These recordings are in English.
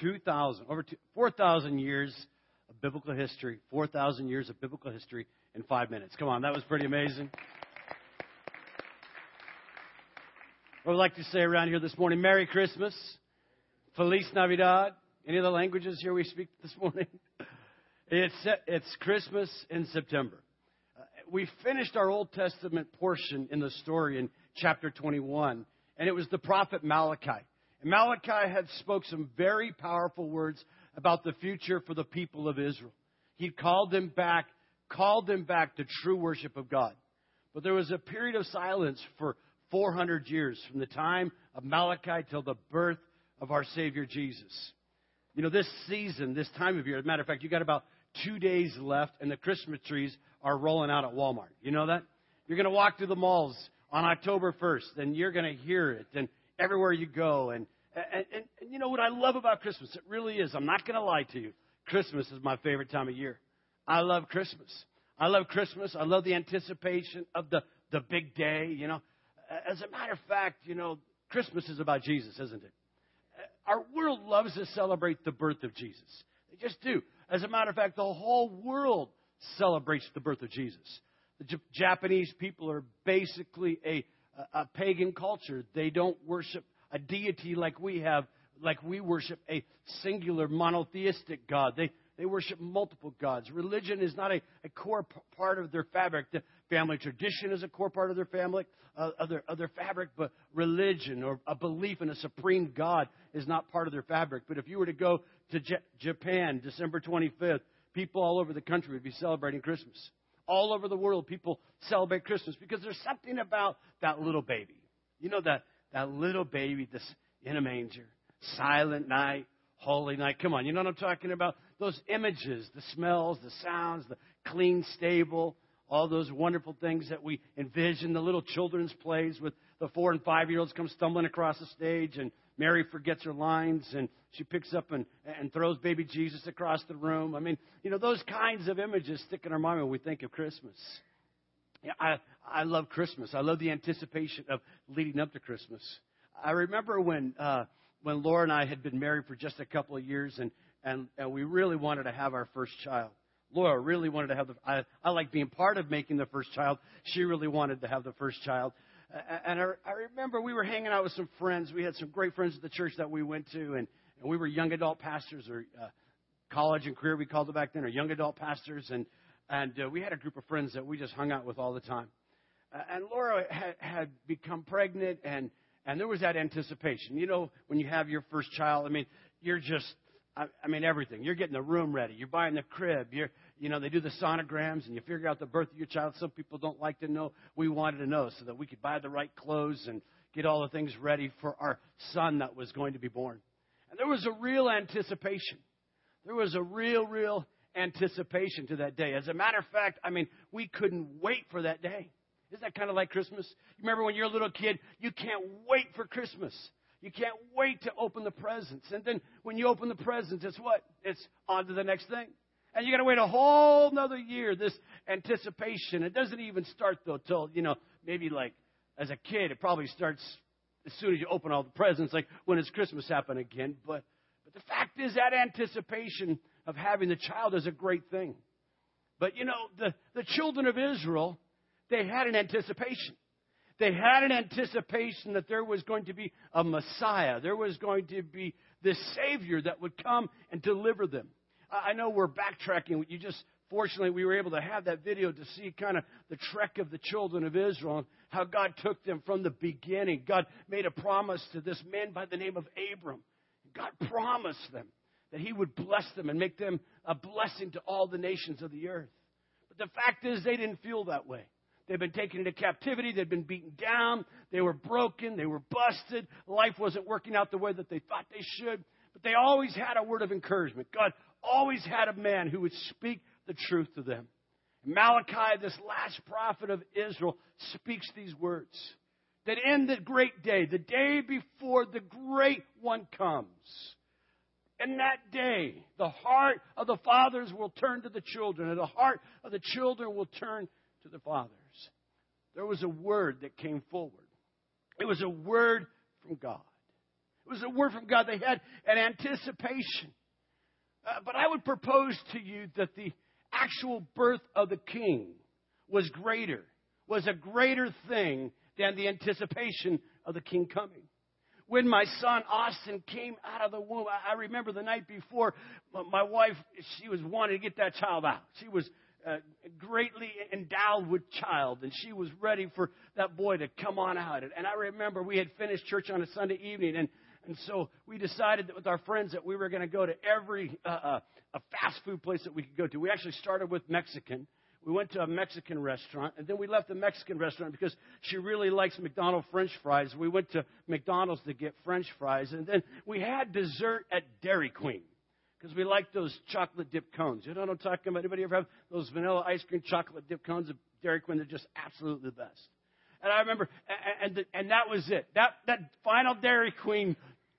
2,000, over 4,000 years of biblical history, 4,000 years of biblical history in five minutes. Come on, that was pretty amazing. I would like to say around here this morning, Merry Christmas, Feliz Navidad. Any other languages here we speak this morning? It's, it's Christmas in September. Uh, we finished our Old Testament portion in the story in chapter 21, and it was the prophet Malachi. And Malachi had spoke some very powerful words about the future for the people of Israel. He called them back, called them back to true worship of God. But there was a period of silence for 400 years from the time of Malachi till the birth of our Savior Jesus. You know, this season, this time of year, as a matter of fact, you got about two days left, and the Christmas trees are rolling out at Walmart. You know that? You're going to walk through the malls on October 1st, and you're going to hear it, and everywhere you go. And, and, and, and you know what I love about Christmas? It really is. I'm not going to lie to you. Christmas is my favorite time of year. I love Christmas. I love Christmas. I love the anticipation of the, the big day, you know. As a matter of fact, you know, Christmas is about Jesus, isn't it? Our world loves to celebrate the birth of Jesus. They just do. As a matter of fact, the whole world celebrates the birth of Jesus. The J- Japanese people are basically a, a, a pagan culture. They don't worship a deity like we have, like we worship a singular monotheistic God. They, they worship multiple gods. Religion is not a, a core p- part of their fabric. The family tradition is a core part of their family, uh, their fabric, but religion or a belief in a supreme God is not part of their fabric. But if you were to go to J- Japan, December 25th, people all over the country would be celebrating Christmas. All over the world, people celebrate Christmas because there's something about that little baby. You know that that little baby this in a manger, silent night, holy night. Come on, you know what I'm talking about? Those images, the smells, the sounds, the clean stable, all those wonderful things that we envision. The little children's plays with the four and five year olds come stumbling across the stage and Mary forgets her lines and she picks up and, and throws baby Jesus across the room. I mean, you know, those kinds of images stick in our mind when we think of Christmas. Yeah, I, I love Christmas. I love the anticipation of leading up to Christmas. I remember when, uh, when Laura and I had been married for just a couple of years and, and, and we really wanted to have our first child. Laura really wanted to have the, I, I like being part of making the first child. She really wanted to have the first child. And I, I remember we were hanging out with some friends. We had some great friends at the church that we went to, and, and we were young adult pastors or uh, college and career, we called it back then, or young adult pastors. And, and uh, we had a group of friends that we just hung out with all the time. Uh, and Laura had, had become pregnant, and, and there was that anticipation. You know, when you have your first child, I mean, you're just I, I mean, everything. You're getting the room ready. You're buying the crib. You're, you know, they do the sonograms and you figure out the birth of your child. Some people don't like to know. We wanted to know so that we could buy the right clothes and get all the things ready for our son that was going to be born. And there was a real anticipation. There was a real, real anticipation to that day. As a matter of fact, I mean, we couldn't wait for that day. Isn't that kind of like Christmas? You remember when you're a little kid, you can't wait for Christmas. You can't wait to open the presents. And then when you open the presents, it's what? It's on to the next thing. And you got to wait a whole another year, this anticipation. It doesn't even start, though, till, you know, maybe like as a kid, it probably starts as soon as you open all the presents, like when Christmas happen again. But, but the fact is, that anticipation of having the child is a great thing. But, you know, the, the children of Israel, they had an anticipation. They had an anticipation that there was going to be a Messiah. There was going to be this Savior that would come and deliver them. I know we're backtracking. You just, fortunately, we were able to have that video to see kind of the trek of the children of Israel and how God took them from the beginning. God made a promise to this man by the name of Abram. God promised them that he would bless them and make them a blessing to all the nations of the earth. But the fact is, they didn't feel that way. They'd been taken into captivity. They'd been beaten down. They were broken. They were busted. Life wasn't working out the way that they thought they should. But they always had a word of encouragement. God always had a man who would speak the truth to them. Malachi, this last prophet of Israel, speaks these words that in the great day, the day before the great one comes, in that day, the heart of the fathers will turn to the children, and the heart of the children will turn to the fathers there was a word that came forward. It was a word from God. It was a word from God. They had an anticipation. Uh, but I would propose to you that the actual birth of the king was greater, was a greater thing than the anticipation of the king coming. When my son Austin came out of the womb, I remember the night before, my wife, she was wanting to get that child out. She was uh, greatly endowed with child, and she was ready for that boy to come on out. And I remember we had finished church on a Sunday evening, and and so we decided that with our friends that we were going to go to every uh, uh, a fast food place that we could go to. We actually started with Mexican. We went to a Mexican restaurant, and then we left the Mexican restaurant because she really likes McDonald's French fries. We went to McDonald's to get French fries, and then we had dessert at Dairy Queen because we like those chocolate dip cones. You know what I'm talking about? Anybody ever have those vanilla ice cream chocolate dip cones at Dairy Queen? They're just absolutely the best. And I remember, and, and, and that was it. That, that final Dairy Queen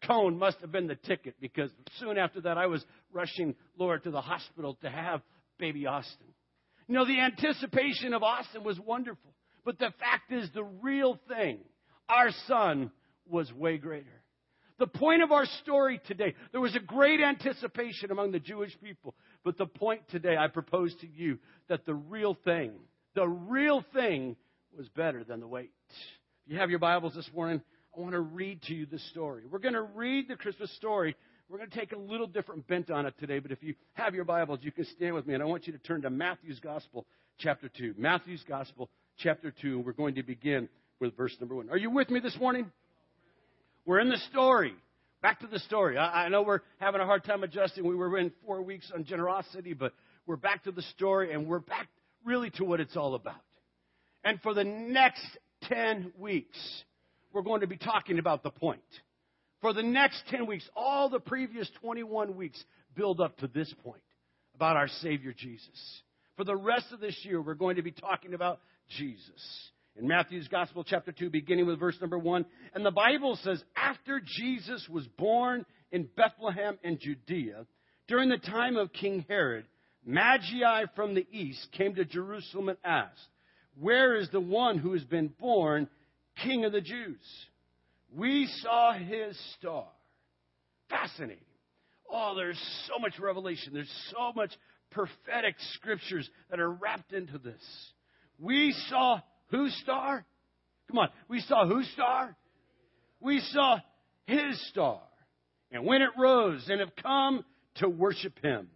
cone must have been the ticket because soon after that I was rushing Laura to the hospital to have baby Austin. You know, the anticipation of Austin was wonderful. But the fact is, the real thing, our son was way greater. The point of our story today, there was a great anticipation among the Jewish people. But the point today, I propose to you that the real thing, the real thing was better than the wait. If you have your Bibles this morning, I want to read to you the story. We're going to read the Christmas story. We're going to take a little different bent on it today, but if you have your Bibles, you can stand with me, and I want you to turn to Matthew's Gospel, chapter 2. Matthew's Gospel, chapter 2, and we're going to begin with verse number 1. Are you with me this morning? We're in the story. Back to the story. I, I know we're having a hard time adjusting. We were in four weeks on generosity, but we're back to the story, and we're back really to what it's all about. And for the next 10 weeks, we're going to be talking about the point. For the next 10 weeks, all the previous 21 weeks build up to this point about our Savior Jesus. For the rest of this year, we're going to be talking about Jesus. In Matthew's Gospel, chapter 2, beginning with verse number 1, and the Bible says, After Jesus was born in Bethlehem in Judea, during the time of King Herod, Magi from the east came to Jerusalem and asked, Where is the one who has been born King of the Jews. We saw his star. Fascinating. Oh, there's so much revelation. There's so much prophetic scriptures that are wrapped into this. We saw whose star? Come on. We saw whose star? We saw his star. And when it rose and have come to worship him.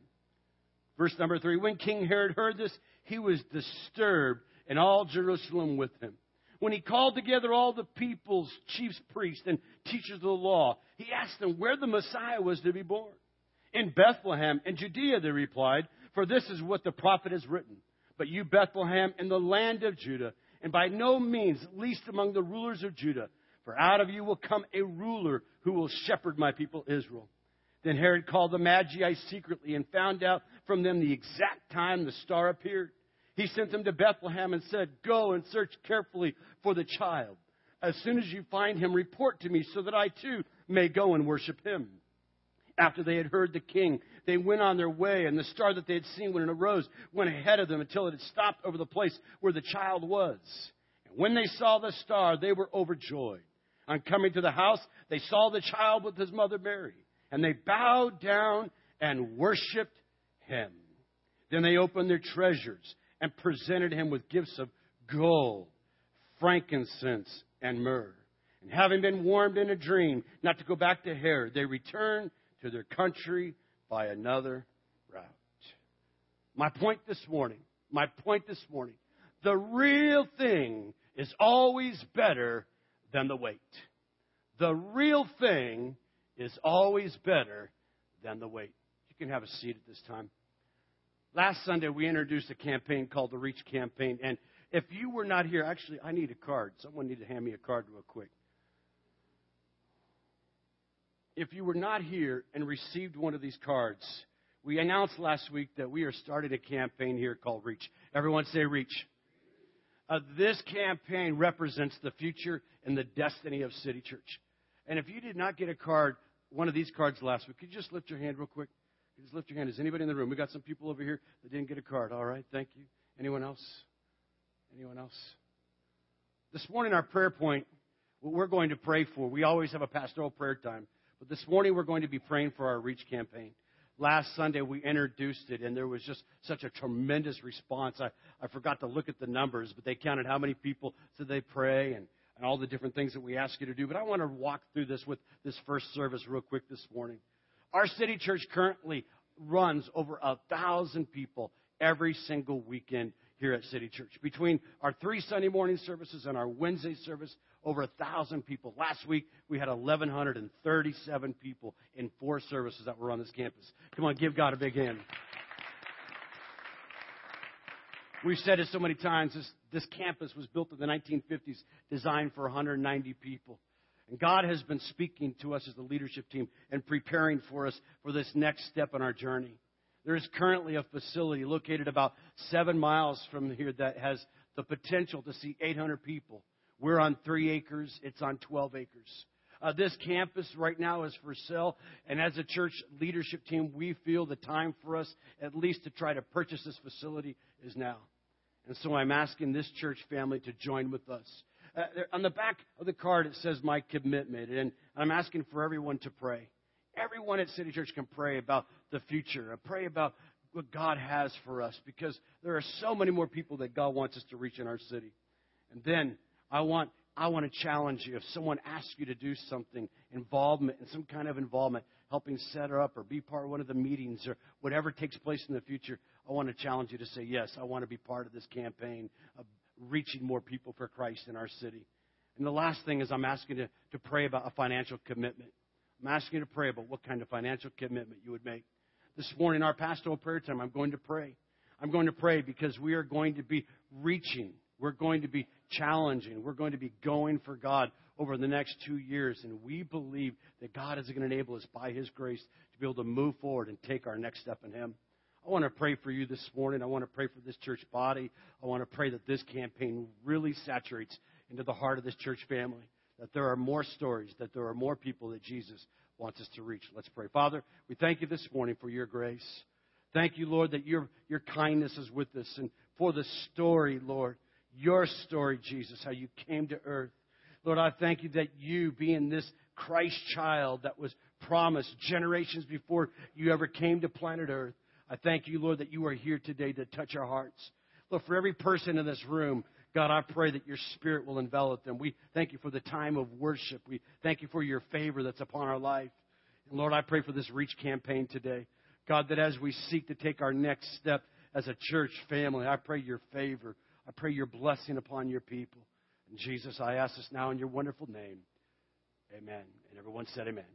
Verse number three. When King Herod heard this, he was disturbed and all Jerusalem with him when he called together all the people's chiefs, priests and teachers of the law, he asked them where the Messiah was to be born. In Bethlehem in Judea, they replied, for this is what the prophet has written. But you, Bethlehem, in the land of Judah, and by no means least among the rulers of Judah, for out of you will come a ruler who will shepherd my people Israel. Then Herod called the Magi secretly and found out from them the exact time the star appeared. He sent them to Bethlehem and said, Go and search carefully for the child. As soon as you find him, report to me so that I too may go and worship him. After they had heard the king, they went on their way, and the star that they had seen when it arose went ahead of them until it had stopped over the place where the child was. And when they saw the star, they were overjoyed. On coming to the house, they saw the child with his mother Mary, and they bowed down and worshiped him. Then they opened their treasures and presented him with gifts of gold, frankincense, and myrrh. And having been warned in a dream not to go back to Herod, they returned to their country by another route. My point this morning, my point this morning, the real thing is always better than the wait. The real thing is always better than the wait. You can have a seat at this time. Last Sunday, we introduced a campaign called the Reach Campaign. And if you were not here, actually, I need a card. Someone need to hand me a card real quick. If you were not here and received one of these cards, we announced last week that we are starting a campaign here called Reach. Everyone say Reach. Uh, this campaign represents the future and the destiny of City Church. And if you did not get a card, one of these cards last week, could you just lift your hand real quick? Just lift your hand. Is anybody in the room? We got some people over here that didn't get a card. All right, thank you. Anyone else? Anyone else? This morning, our prayer point, what we're going to pray for, we always have a pastoral prayer time, But this morning we're going to be praying for our Reach campaign. Last Sunday we introduced it, and there was just such a tremendous response. I, I forgot to look at the numbers, but they counted how many people said they pray and, and all the different things that we ask you to do. But I want to walk through this with this first service real quick this morning. Our city church currently runs over a thousand people every single weekend here at City Church. Between our three Sunday morning services and our Wednesday service, over a thousand people. Last week we had 1,137 people in four services that were on this campus. Come on, give God a big hand. We've said it so many times. This, this campus was built in the 1950s, designed for 190 people. And God has been speaking to us as the leadership team and preparing for us for this next step in our journey. There is currently a facility located about seven miles from here that has the potential to see 800 people. We're on three acres, it's on 12 acres. Uh, this campus right now is for sale, and as a church leadership team, we feel the time for us at least to try to purchase this facility is now. And so I'm asking this church family to join with us. Uh, on the back of the card, it says my commitment, and I'm asking for everyone to pray. Everyone at City Church can pray about the future, and pray about what God has for us, because there are so many more people that God wants us to reach in our city. And then I want I want to challenge you. If someone asks you to do something, involvement, in some kind of involvement, helping set her up or be part of one of the meetings or whatever takes place in the future, I want to challenge you to say, yes, I want to be part of this campaign reaching more people for Christ in our city. And the last thing is I'm asking you to pray about a financial commitment. I'm asking you to pray about what kind of financial commitment you would make. This morning, our pastoral prayer time, I'm going to pray. I'm going to pray because we are going to be reaching we're going to be challenging. We're going to be going for God over the next two years. And we believe that God is going to enable us by His grace to be able to move forward and take our next step in Him. I want to pray for you this morning. I want to pray for this church body. I want to pray that this campaign really saturates into the heart of this church family. That there are more stories, that there are more people that Jesus wants us to reach. Let's pray. Father, we thank you this morning for your grace. Thank you, Lord, that your, your kindness is with us and for the story, Lord, your story, Jesus, how you came to earth. Lord, I thank you that you, being this Christ child that was promised generations before you ever came to planet Earth, I thank you, Lord, that you are here today to touch our hearts. Lord, for every person in this room, God, I pray that your spirit will envelop them. We thank you for the time of worship. We thank you for your favor that's upon our life. And Lord, I pray for this Reach campaign today. God, that as we seek to take our next step as a church family, I pray your favor. I pray your blessing upon your people. And Jesus, I ask this now in your wonderful name. Amen. And everyone said amen.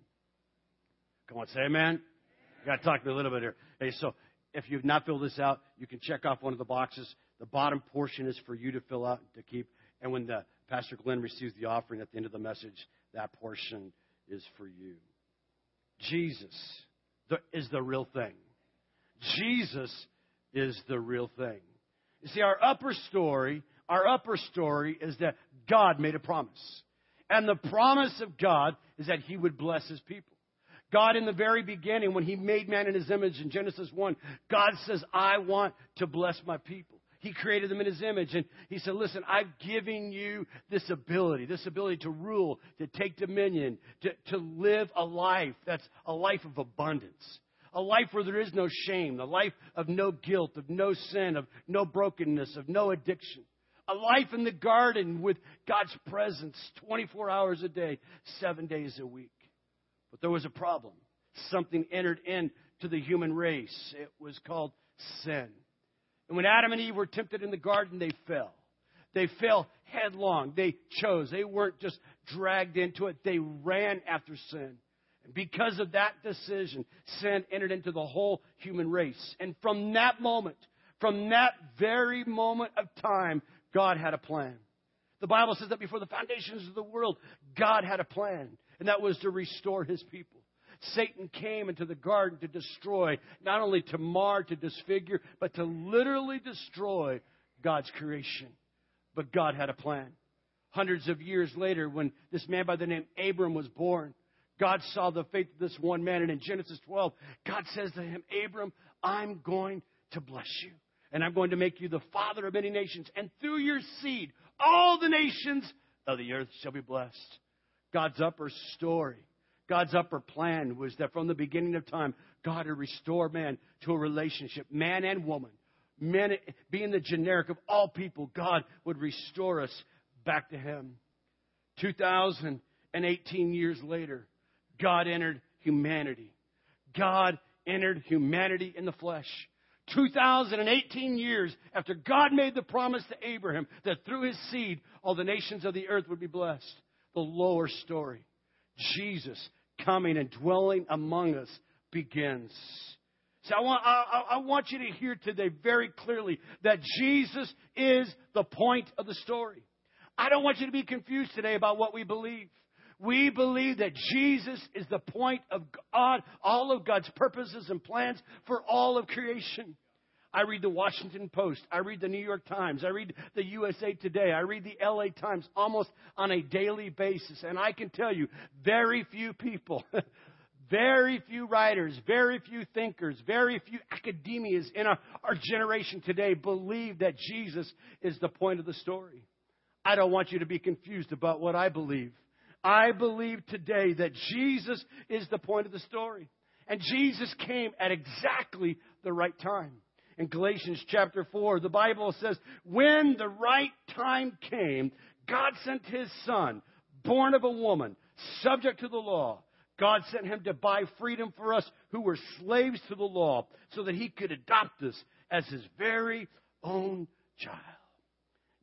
Come on, say amen. You got to talk to me a little bit here. Hey, so if you've not filled this out, you can check off one of the boxes. The bottom portion is for you to fill out to keep. And when the Pastor Glenn receives the offering at the end of the message, that portion is for you. Jesus is the real thing. Jesus is the real thing. You see, our upper story, our upper story is that God made a promise. And the promise of God is that He would bless His people. God, in the very beginning, when He made man in His image in Genesis 1, God says, I want to bless my people. He created them in His image. And He said, Listen, I've given you this ability, this ability to rule, to take dominion, to, to live a life that's a life of abundance a life where there is no shame, a life of no guilt, of no sin, of no brokenness, of no addiction. A life in the garden with God's presence 24 hours a day, seven days a week. But there was a problem. Something entered into the human race. It was called sin. And when Adam and Eve were tempted in the garden, they fell. They fell headlong. They chose. They weren't just dragged into it, they ran after sin. And because of that decision, sin entered into the whole human race. And from that moment, from that very moment of time, God had a plan. The Bible says that before the foundations of the world, God had a plan, and that was to restore his people. Satan came into the garden to destroy, not only to mar, to disfigure, but to literally destroy God's creation. But God had a plan. Hundreds of years later, when this man by the name Abram was born, God saw the faith of this one man. And in Genesis 12, God says to him, Abram, I'm going to bless you. And I'm going to make you the father of many nations. And through your seed, all the nations of the earth shall be blessed. God's upper story, God's upper plan was that from the beginning of time, God would restore man to a relationship, man and woman. Men being the generic of all people, God would restore us back to Him. 2018 years later, God entered humanity. God entered humanity in the flesh. 2018 years after God made the promise to Abraham that through his seed all the nations of the earth would be blessed. The lower story, Jesus coming and dwelling among us, begins. So I want, I, I want you to hear today very clearly that Jesus is the point of the story. I don't want you to be confused today about what we believe. We believe that Jesus is the point of God, all of God's purposes and plans for all of creation. I read the Washington Post. I read the New York Times. I read the USA Today. I read the LA Times almost on a daily basis. And I can tell you, very few people, very few writers, very few thinkers, very few academias in our, our generation today believe that Jesus is the point of the story. I don't want you to be confused about what I believe. I believe today that Jesus is the point of the story. And Jesus came at exactly the right time. In Galatians chapter 4, the Bible says, When the right time came, God sent his son, born of a woman, subject to the law. God sent him to buy freedom for us who were slaves to the law so that he could adopt us as his very own child.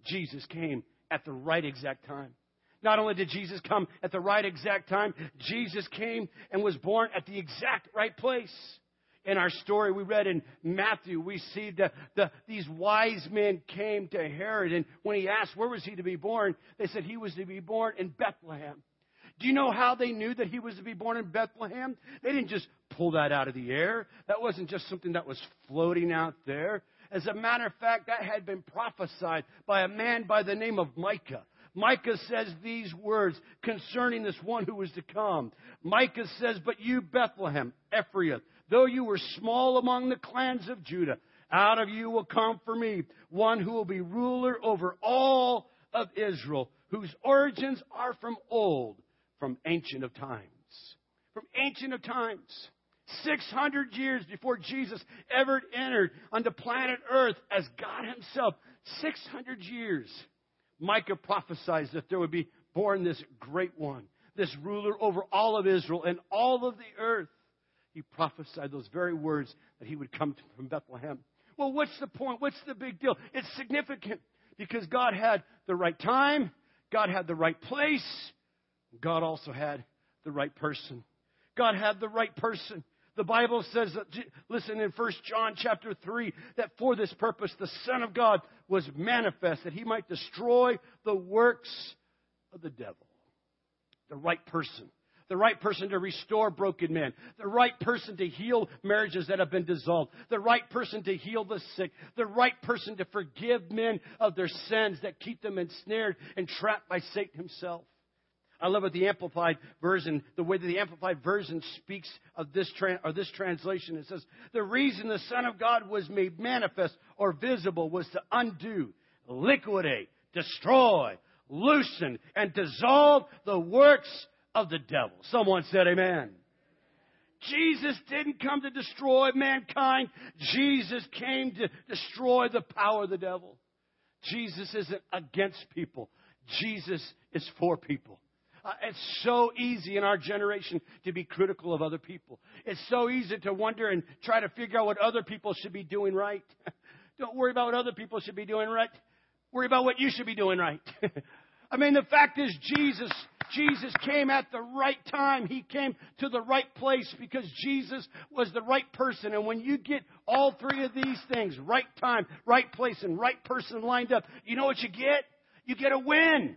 Jesus came at the right exact time. Not only did Jesus come at the right exact time, Jesus came and was born at the exact right place. In our story we read in Matthew, we see that the, these wise men came to Herod, and when he asked where was he to be born, they said he was to be born in Bethlehem. Do you know how they knew that he was to be born in Bethlehem? They didn't just pull that out of the air. That wasn't just something that was floating out there. As a matter of fact, that had been prophesied by a man by the name of Micah. Micah says these words concerning this one who was to come. Micah says, But you, Bethlehem, Ephraim, though you were small among the clans of Judah, out of you will come for me one who will be ruler over all of Israel, whose origins are from old, from ancient of times. From ancient of times. 600 years before Jesus ever entered onto planet Earth as God Himself. 600 years Micah prophesies that there would be born this great one, this ruler over all of Israel and all of the earth. He prophesied those very words that he would come from Bethlehem. Well, what's the point? What's the big deal? It's significant because God had the right time, God had the right place, God also had the right person. God had the right person. The Bible says that, listen in 1 John chapter 3, that for this purpose the Son of God was manifest, that he might destroy the works of the devil. The right person. The right person to restore broken men. The right person to heal marriages that have been dissolved. The right person to heal the sick. The right person to forgive men of their sins that keep them ensnared and trapped by Satan himself. I love what the Amplified Version, the way that the Amplified Version speaks of this, tra- or this translation. It says, The reason the Son of God was made manifest or visible was to undo, liquidate, destroy, loosen, and dissolve the works of the devil. Someone said, Amen. Jesus didn't come to destroy mankind. Jesus came to destroy the power of the devil. Jesus isn't against people. Jesus is for people. Uh, it's so easy in our generation to be critical of other people. It's so easy to wonder and try to figure out what other people should be doing right. Don't worry about what other people should be doing right. Worry about what you should be doing right. I mean, the fact is, Jesus, Jesus came at the right time. He came to the right place because Jesus was the right person. And when you get all three of these things, right time, right place, and right person lined up, you know what you get? You get a win.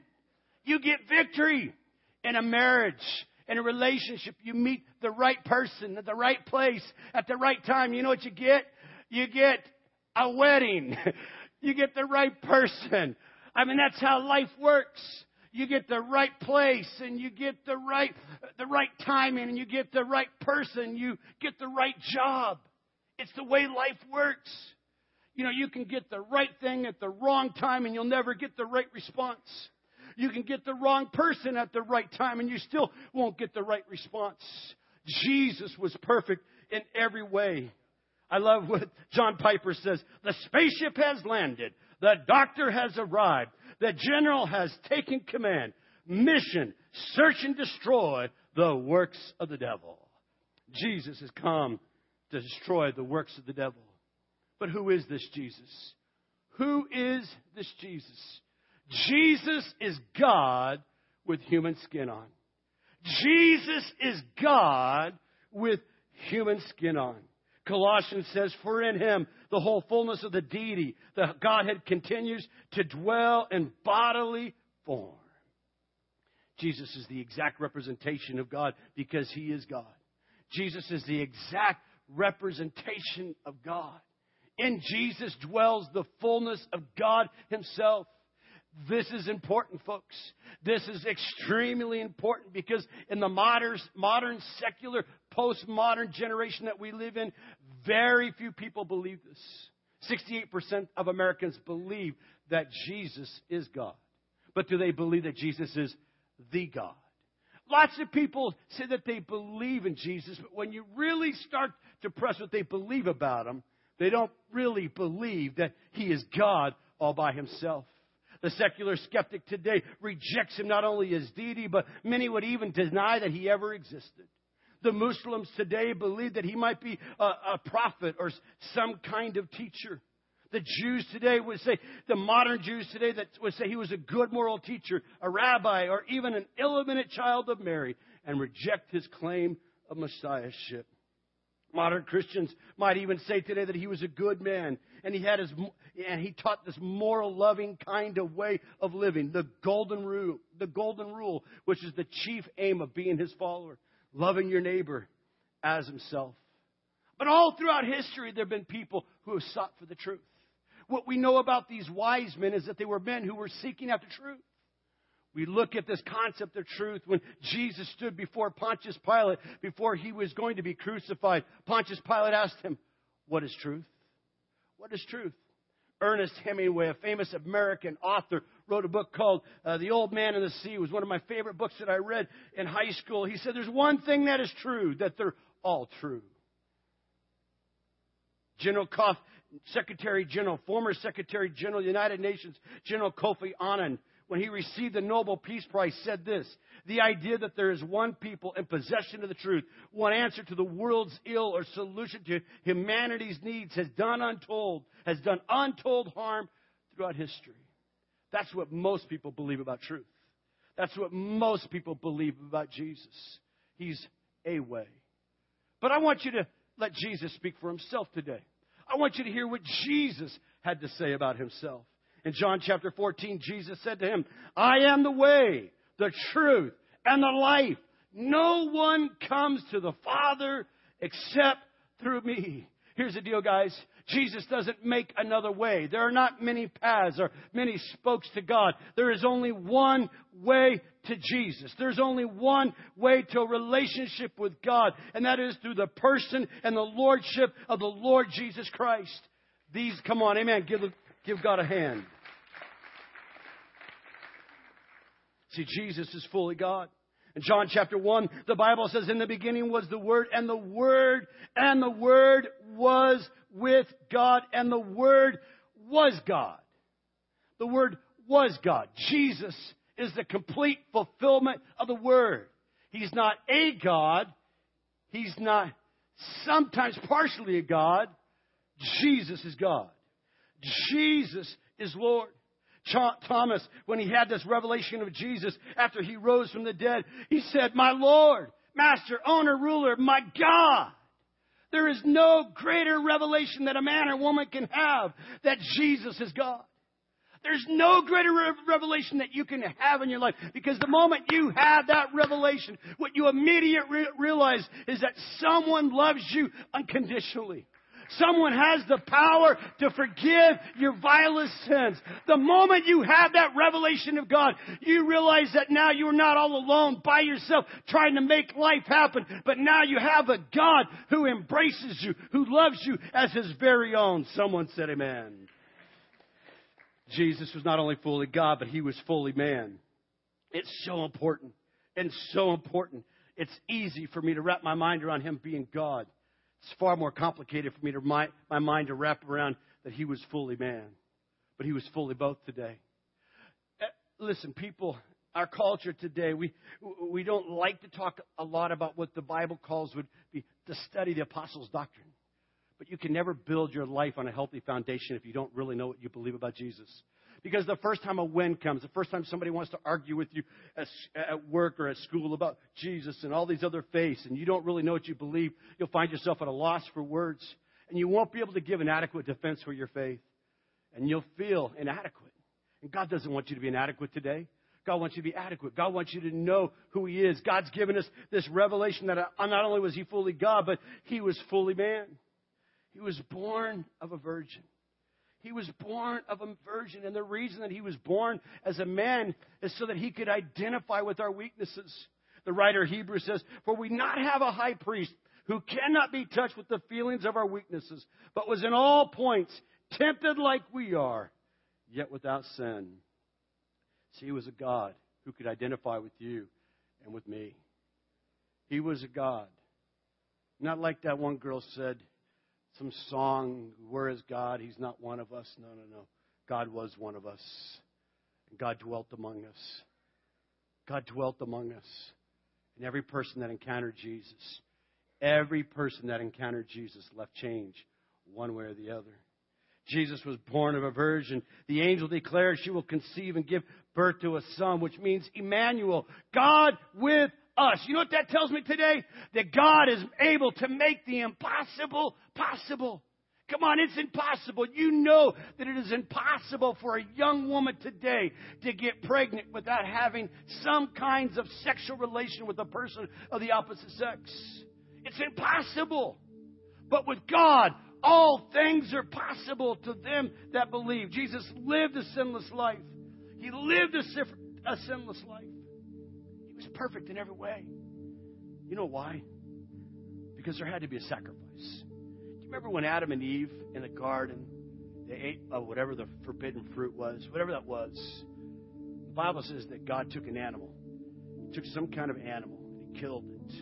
You get victory in a marriage, in a relationship, you meet the right person at the right place at the right time. You know what you get? You get a wedding. you get the right person. I mean, that's how life works. You get the right place and you get the right, the right timing and you get the right person. You get the right job. It's the way life works. You know, you can get the right thing at the wrong time and you'll never get the right response. You can get the wrong person at the right time and you still won't get the right response. Jesus was perfect in every way. I love what John Piper says. The spaceship has landed. The doctor has arrived. The general has taken command. Mission, search and destroy the works of the devil. Jesus has come to destroy the works of the devil. But who is this Jesus? Who is this Jesus? Jesus is God with human skin on. Jesus is God with human skin on. Colossians says, For in him the whole fullness of the deity, the Godhead continues to dwell in bodily form. Jesus is the exact representation of God because he is God. Jesus is the exact representation of God. In Jesus dwells the fullness of God himself. This is important, folks. This is extremely important because in the modern, modern secular, postmodern generation that we live in, very few people believe this. 68% of Americans believe that Jesus is God. But do they believe that Jesus is the God? Lots of people say that they believe in Jesus, but when you really start to press what they believe about him, they don't really believe that he is God all by himself. The secular skeptic today rejects him not only as deity, but many would even deny that he ever existed. The Muslims today believe that he might be a, a prophet or some kind of teacher. The Jews today would say, the modern Jews today that would say he was a good moral teacher, a rabbi, or even an illegitimate child of Mary, and reject his claim of messiahship. Modern Christians might even say today that he was a good man and he had his and he taught this moral loving kind of way of living the golden rule the golden rule which is the chief aim of being his follower loving your neighbor as himself but all throughout history there have been people who have sought for the truth what we know about these wise men is that they were men who were seeking after truth we look at this concept of truth when Jesus stood before Pontius Pilate before he was going to be crucified. Pontius Pilate asked him, What is truth? What is truth? Ernest Hemingway, a famous American author, wrote a book called uh, The Old Man and the Sea. It was one of my favorite books that I read in high school. He said, There's one thing that is true, that they're all true. General Kof, Secretary General, former Secretary General of the United Nations, General Kofi Annan, when he received the Nobel Peace Prize, said this The idea that there is one people in possession of the truth, one answer to the world's ill or solution to humanity's needs has done untold, has done untold harm throughout history. That's what most people believe about truth. That's what most people believe about Jesus. He's a way. But I want you to let Jesus speak for himself today. I want you to hear what Jesus had to say about himself. In John chapter 14, Jesus said to him, I am the way, the truth, and the life. No one comes to the Father except through me. Here's the deal, guys. Jesus doesn't make another way. There are not many paths or many spokes to God. There is only one way to Jesus. There's only one way to a relationship with God, and that is through the person and the lordship of the Lord Jesus Christ. These, come on, amen. Give, Give God a hand. See, Jesus is fully God. In John chapter 1, the Bible says, In the beginning was the Word, and the Word, and the Word was with God, and the Word was God. The Word was God. Jesus is the complete fulfillment of the Word. He's not a God. He's not sometimes partially a God. Jesus is God. Jesus is Lord. Thomas, when he had this revelation of Jesus after he rose from the dead, he said, My Lord, Master, Owner, Ruler, my God. There is no greater revelation that a man or woman can have that Jesus is God. There's no greater revelation that you can have in your life because the moment you have that revelation, what you immediately realize is that someone loves you unconditionally. Someone has the power to forgive your vilest sins. The moment you have that revelation of God, you realize that now you're not all alone by yourself trying to make life happen, but now you have a God who embraces you, who loves you as his very own. Someone said amen. Jesus was not only fully God, but he was fully man. It's so important and so important. It's easy for me to wrap my mind around him being God. It's far more complicated for me to my, my mind to wrap around that he was fully man, but he was fully both today. Uh, listen, people, our culture today, we, we don't like to talk a lot about what the Bible calls would be to study the apostles' doctrine. But you can never build your life on a healthy foundation if you don't really know what you believe about Jesus. Because the first time a wind comes, the first time somebody wants to argue with you at, at work or at school about Jesus and all these other faiths, and you don't really know what you believe, you'll find yourself at a loss for words. And you won't be able to give an adequate defense for your faith. And you'll feel inadequate. And God doesn't want you to be inadequate today. God wants you to be adequate. God wants you to know who He is. God's given us this revelation that uh, not only was He fully God, but He was fully man. He was born of a virgin. He was born of a virgin. And the reason that he was born as a man is so that he could identify with our weaknesses. The writer Hebrews says, For we not have a high priest who cannot be touched with the feelings of our weaknesses, but was in all points tempted like we are, yet without sin. See, he was a God who could identify with you and with me. He was a God. Not like that one girl said, some song, Where is God? He's not one of us. No, no, no. God was one of us. God dwelt among us. God dwelt among us. And every person that encountered Jesus, every person that encountered Jesus left change one way or the other. Jesus was born of a virgin. The angel declared she will conceive and give birth to a son, which means Emmanuel, God with us. You know what that tells me today? That God is able to make the impossible possible. Come on, it's impossible. You know that it is impossible for a young woman today to get pregnant without having some kinds of sexual relation with a person of the opposite sex. It's impossible. But with God, all things are possible to them that believe. Jesus lived a sinless life. He lived a, a sinless life. Was perfect in every way. You know why? Because there had to be a sacrifice. Do you remember when Adam and Eve in the garden, they ate of whatever the forbidden fruit was, whatever that was? The Bible says that God took an animal, he took some kind of animal, and he killed it,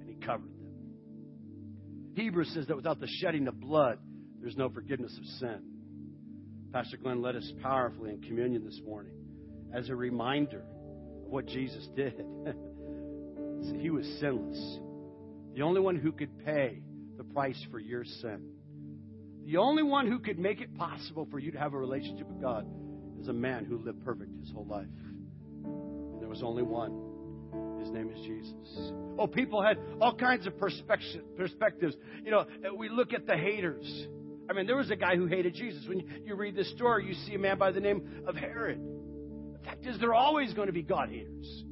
and he covered them. Hebrews says that without the shedding of blood, there's no forgiveness of sin. Pastor Glenn led us powerfully in communion this morning as a reminder what Jesus did. See, he was sinless. The only one who could pay the price for your sin. The only one who could make it possible for you to have a relationship with God is a man who lived perfect his whole life. And there was only one. His name is Jesus. Oh, people had all kinds of perspectives. You know, we look at the haters. I mean, there was a guy who hated Jesus. When you read this story, you see a man by the name of Herod. Fact is, there are always going to be God haters.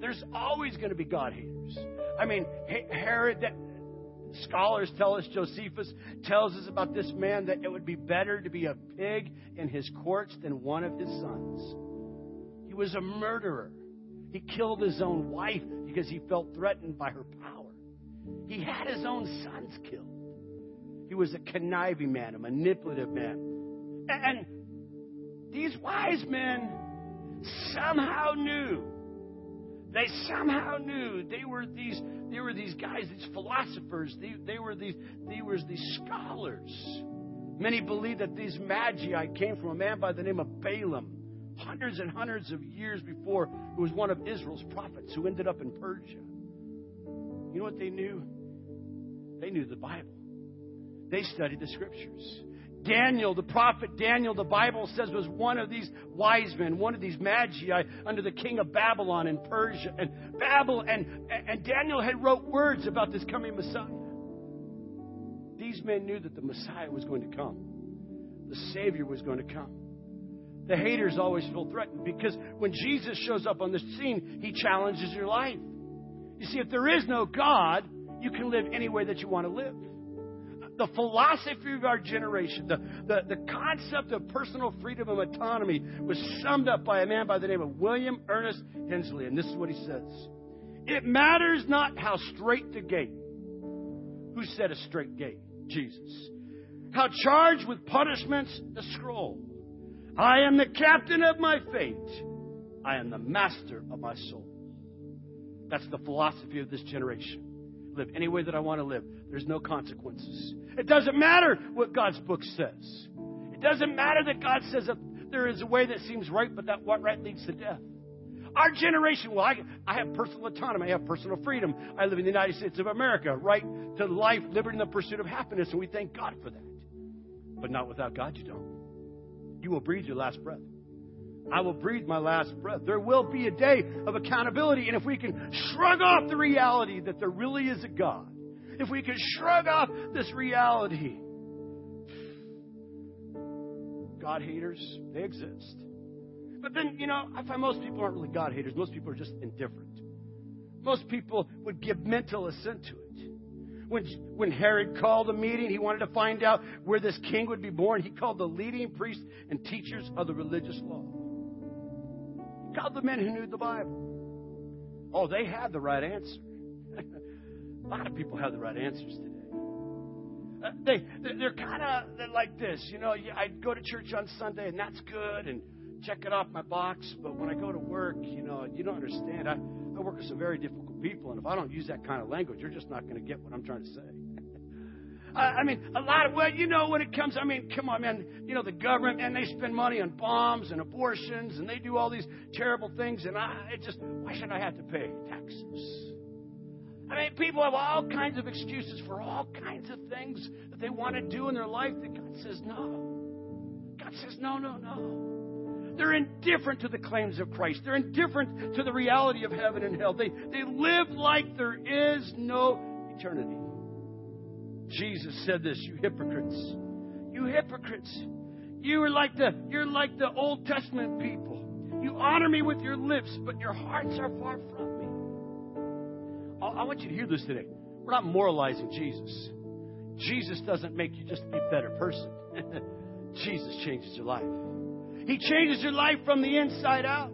There's always going to be God haters. I mean, Herod, that, scholars tell us, Josephus tells us about this man that it would be better to be a pig in his courts than one of his sons. He was a murderer. He killed his own wife because he felt threatened by her power. He had his own sons killed. He was a conniving man, a manipulative man. And these wise men somehow knew. They somehow knew they were these they were these guys, these philosophers, they, they were these they were these scholars. Many believe that these magi came from a man by the name of Balaam, hundreds and hundreds of years before, who was one of Israel's prophets who ended up in Persia. You know what they knew? They knew the Bible. They studied the scriptures. Daniel, the prophet Daniel, the Bible says was one of these wise men, one of these magi under the king of Babylon and Persia. And Babel and, and Daniel had wrote words about this coming Messiah. These men knew that the Messiah was going to come. The Savior was going to come. The haters always feel threatened because when Jesus shows up on the scene, he challenges your life. You see, if there is no God, you can live any way that you want to live the philosophy of our generation, the, the, the concept of personal freedom and autonomy was summed up by a man by the name of William Ernest Hensley. And this is what he says It matters not how straight the gate. Who set a straight gate? Jesus. How charged with punishments the scroll. I am the captain of my fate. I am the master of my soul. That's the philosophy of this generation. Live any way that I want to live. There's no consequences. It doesn't matter what God's book says. It doesn't matter that God says that there is a way that seems right, but that what right leads to death. Our generation, well, I, I have personal autonomy. I have personal freedom. I live in the United States of America, right to life, liberty, and the pursuit of happiness, and we thank God for that. But not without God, you don't. You will breathe your last breath. I will breathe my last breath. There will be a day of accountability. And if we can shrug off the reality that there really is a God, if we can shrug off this reality, God haters, they exist. But then, you know, I find most people aren't really God haters. Most people are just indifferent. Most people would give mental assent to it. When, when Herod called a meeting, he wanted to find out where this king would be born. He called the leading priests and teachers of the religious law. Called the men who knew the Bible. Oh, they had the right answer. a lot of people have the right answers today. Uh, they they're kind of like this, you know. I go to church on Sunday, and that's good, and check it off my box. But when I go to work, you know, you don't understand. I I work with some very difficult people, and if I don't use that kind of language, you're just not going to get what I'm trying to say. I mean, a lot of, well, you know, when it comes, I mean, come on, man, you know, the government, and they spend money on bombs and abortions, and they do all these terrible things, and I, it just, why should I have to pay taxes? I mean, people have all kinds of excuses for all kinds of things that they want to do in their life that God says no. God says, no, no, no. They're indifferent to the claims of Christ. They're indifferent to the reality of heaven and hell. They, they live like there is no eternity. Jesus said this, you hypocrites. You hypocrites. You are like the you're like the Old Testament people. You honor me with your lips, but your hearts are far from me. I want you to hear this today. We're not moralizing Jesus. Jesus doesn't make you just a better person. Jesus changes your life. He changes your life from the inside out.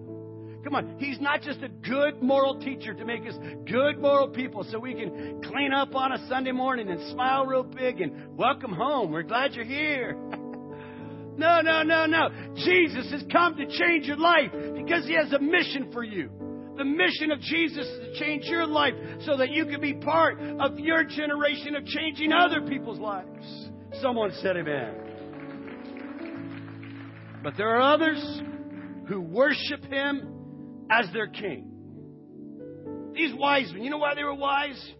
Come on, He's not just a good moral teacher to make us good moral people so we can clean up on a Sunday morning and smile real big and welcome home. We're glad you're here. no, no, no, no. Jesus has come to change your life because He has a mission for you. The mission of Jesus is to change your life so that you can be part of your generation of changing other people's lives. Someone said amen. But there are others who worship him as their king. These wise men, you know why they were wise?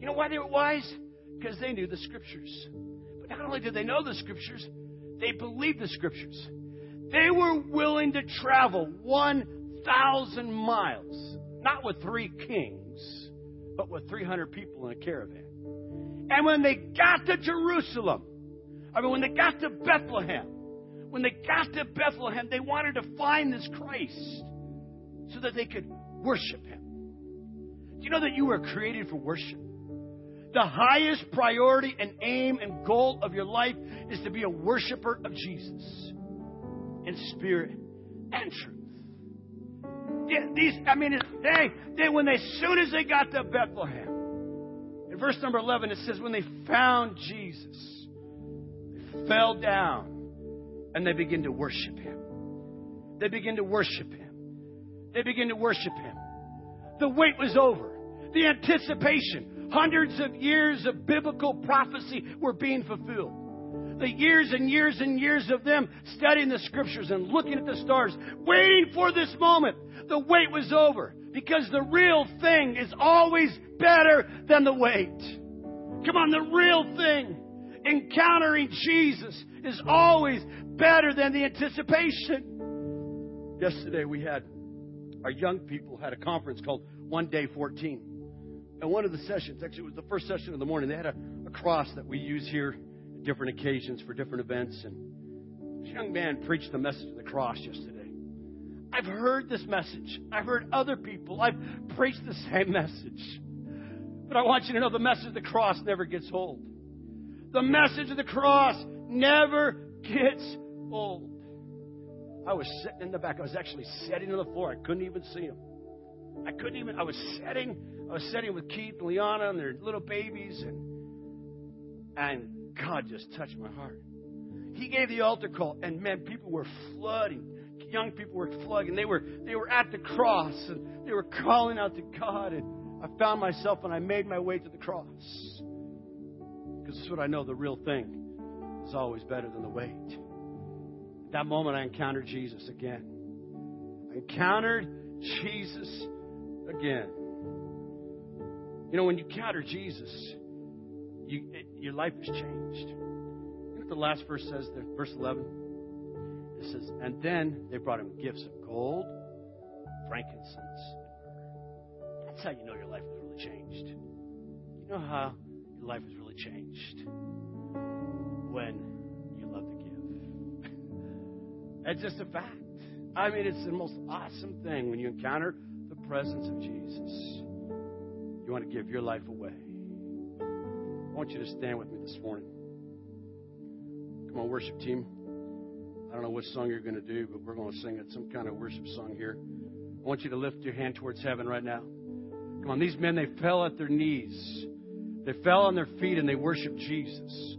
You know why they were wise? Because they knew the scriptures. But not only did they know the scriptures, they believed the scriptures. They were willing to travel one thousand miles, not with three kings, but with 300 people in a caravan. And when they got to Jerusalem, I mean, when they got to Bethlehem, when they got to Bethlehem, they wanted to find this Christ so that they could worship him. Do you know that you were created for worship? The highest priority and aim and goal of your life is to be a worshiper of Jesus in spirit and truth these, I mean, they, they, when they, as soon as they got to Bethlehem, in verse number 11, it says, when they found Jesus, they fell down and they began to worship him. They began to worship him. They began to worship him. The wait was over. The anticipation, hundreds of years of biblical prophecy were being fulfilled the years and years and years of them studying the scriptures and looking at the stars, waiting for this moment. The wait was over because the real thing is always better than the wait. Come on, the real thing, encountering Jesus, is always better than the anticipation. Yesterday we had our young people had a conference called One Day 14. And one of the sessions, actually, it was the first session of the morning, they had a, a cross that we use here at different occasions for different events. And this young man preached the message of the cross yesterday. I've heard this message. I've heard other people. I've preached the same message. But I want you to know the message of the cross never gets old. The message of the cross never gets old. I was sitting in the back. I was actually sitting on the floor. I couldn't even see him. I couldn't even. I was sitting. I was sitting with Keith and Liana and their little babies, and and God just touched my heart. He gave the altar call, and man, people were flooding, young people were flooding. They were, they were at the cross and they were calling out to God. And I found myself and I made my way to the cross. Because this is what I know the real thing is always better than the wait. At that moment, I encountered Jesus again. I encountered Jesus again. You know, when you encounter Jesus, you, it, your life is changed. You know what the last verse says there, verse 11? It says, And then they brought him gifts of gold, frankincense. That's how you know your life has really changed. You know how your life has really changed? When It's just a fact. I mean, it's the most awesome thing when you encounter the presence of Jesus. You want to give your life away. I want you to stand with me this morning. Come on, worship team. I don't know what song you're going to do, but we're going to sing it, some kind of worship song here. I want you to lift your hand towards heaven right now. Come on, these men, they fell at their knees. They fell on their feet and they worshiped Jesus.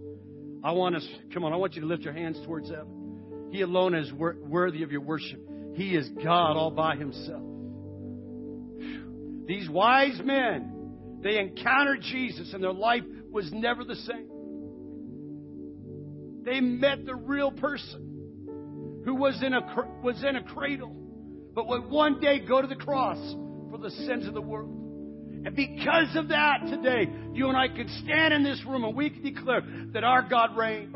I want us, come on, I want you to lift your hands towards heaven. He alone is wor- worthy of your worship. He is God all by himself. These wise men, they encountered Jesus and their life was never the same. They met the real person who was in a, was in a cradle, but would one day go to the cross for the sins of the world. And because of that, today, you and I could stand in this room and we can declare that our God reigns.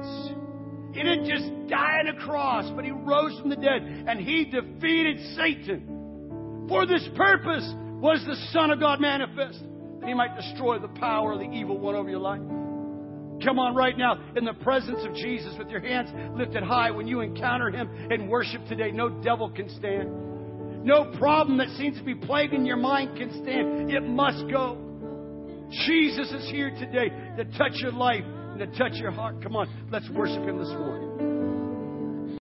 He didn't just die on a cross, but He rose from the dead and He defeated Satan. For this purpose was the Son of God manifest, that He might destroy the power of the evil one over your life. Come on right now in the presence of Jesus with your hands lifted high when you encounter Him in worship today. No devil can stand. No problem that seems to be plaguing your mind can stand. It must go. Jesus is here today to touch your life to touch your heart. Come on, let's worship Him this morning.